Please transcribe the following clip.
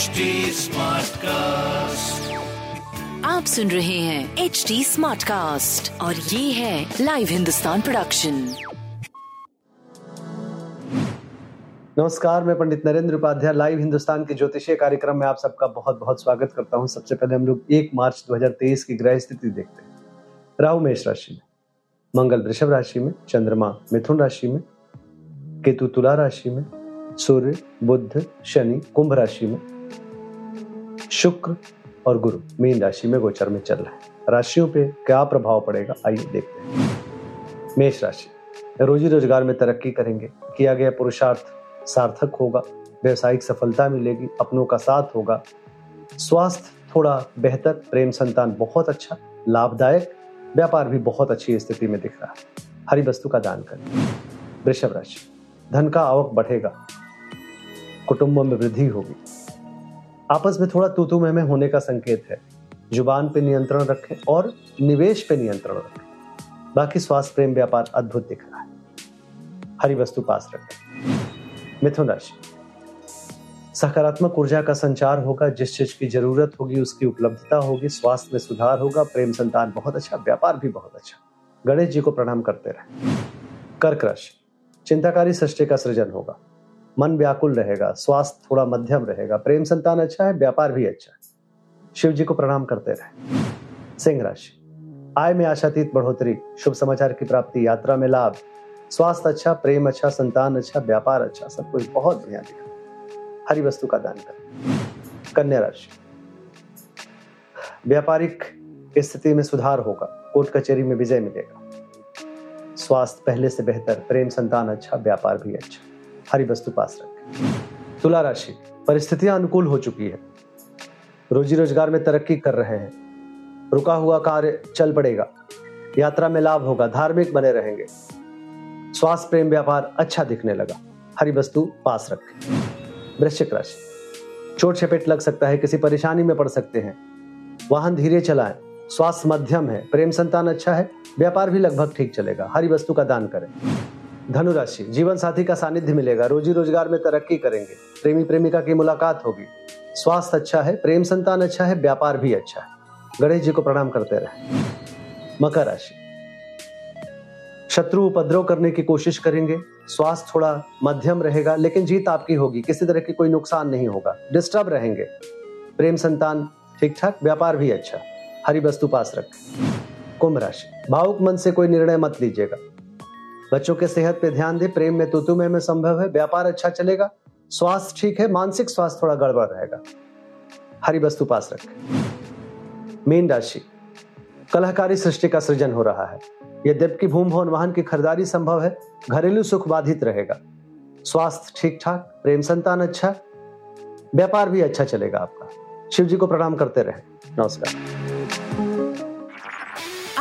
HD Smartcast. आप सुन रहे हैं एच डी स्मार्ट कास्ट और ये है लाइव हिंदुस्तान प्रोडक्शन नमस्कार मैं पंडित नरेंद्र उपाध्याय लाइव हिंदुस्तान के ज्योतिषीय कार्यक्रम में आप सबका बहुत बहुत स्वागत करता हूँ। सबसे पहले हम लोग एक मार्च 2023 की ग्रह स्थिति देखते हैं। राहु मेष राशि में मंगल वृषभ राशि में चंद्रमा मिथुन राशि में केतु तुला राशि में सूर्य बुध शनि कुंभ राशि में शुक्र और गुरु मीन राशि में गोचर में चल रहा है। राशियों पे क्या प्रभाव पड़ेगा, आइए देखते हैं। मेष राशि, रोजी रोज़गार में तरक्की करेंगे। किया गया पुरुषार्थ सार्थक होगा। व्यवसायिक सफलता मिलेगी, अपनों का साथ होगा। स्वास्थ्य थोड़ा बेहतर, प्रेम संतान बहुत अच्छा लाभदायक, व्यापार भी बहुत अच्छी स्थिति में दिख रहा है। हरी वस्तु का दान करें। वृषभ राशि, धन का आवक बढ़ेगा। कुटुंबों में वृद्धि होगी। आपस में थोड़ा तूतू में होने का संकेत है। ज़ुबान पे नियंत्रण रखें और निवेश पे नियंत्रण रखें। बाकी स्वास्थ्य प्रेम व्यापार अद्भुत दिख रहा है। हरी वस्तु पास रखें। मिथुन राशि। सकारात्मक ऊर्जा का संचार होगा, जिस चीज़ की ज़रूरत होगी उसकी उपलब्धता होगी, स्वास्थ्य में सुधार होगा, प्रेम संतान बहुत अच्छा व्यापार भी बहुत अच्छा। गणेश जी को प्रणाम करते रहे। कर्क राशि। चिंताकारी सृष्टि का सृजन होगा। मन व्याकुल रहेगा, स्वास्थ्य थोड़ा मध्यम रहेगा, प्रेम संतान अच्छा है, व्यापार भी अच्छा है। शिव जी को प्रणाम करते रहे। सिंह राशि। आय में आशातीत बढ़ोतरी, शुभ समाचार की प्राप्ति, यात्रा में लाभ, स्वास्थ्य अच्छा प्रेम अच्छा संतान अच्छा व्यापार अच्छा सब कुछ बहुत बढ़िया दिखा हरी वस्तु का दान करें। कन्या राशि। व्यापारिक स्थिति में सुधार होगा, कोर्ट कचहरी में विजय मिलेगा। स्वास्थ्य पहले से बेहतर, प्रेम संतान अच्छा व्यापार भी अच्छा। हरी वस्तु पास रखें। तुला राशि, परिस्थितियाँ अनुकूल हो चुकी है। रोजी रोज़गार में तरक्की कर रहे हैं। रुका हुआ कार्य चल पड़ेगा। यात्रा में लाभ होगा, धार्मिक बने रहेंगे। स्वास्थ्य, प्रेम, व्यापार अच्छा दिखने लगा। हरी वस्तु पास रखें। वृश्चिक राशि, चोट चपेट लग सकता है, किसी परेशानी में पड़ सकते हैं। वाहन धीरे चलाएँ, स्वास्थ्य मध्यम है, प्रेम संतान अच्छा है, व्यापार भी लगभग ठीक चलेगा। हरी वस्तु का दान करें। धनु राशि जीवन साथी का सानिध्य मिलेगा। रोजी रोज़गार में तरक्की करेंगे। प्रेमी प्रेमिका की मुलाकात होगी। स्वास्थ्य अच्छा है, प्रेम संतान अच्छा है, व्यापार भी अच्छा है। गणेश जी को प्रणाम करते रहे। मकर राशि। शत्रु उपद्रव करने की कोशिश करेंगे। स्वास्थ्य थोड़ा मध्यम रहेगा, लेकिन जीत आपकी होगी। किसी तरह की कोई नुकसान नहीं होगा। डिस्टर्ब रहेंगे। प्रेम संतान ठीक ठाक, व्यापार भी अच्छा। हरी वस्तु पास रखें। कुंभ राशि। भावुक मन से कोई निर्णय मत लीजिएगा। बच्चों के सेहत पे ध्यान दे, प्रेम में तुतुमय में संभव है, व्यापार अच्छा चलेगा, स्वास्थ्य ठीक है, मानसिक स्वास्थ्य थोड़ा गड़बड़ रहेगा। हरी वस्तु पास रखें। मीन राशि। कलाकारी सृष्टि का सृजन हो रहा है। यद्यप की भूम भवन, वाहन की खरीदारी संभव है, घरेलू सुख बाधित रहेगा। स्वास्थ्य ठीक ठाक प्रेम संतान अच्छा व्यापार भी अच्छा चलेगा आपका। शिव जी को प्रणाम करते रहे। नमस्कार।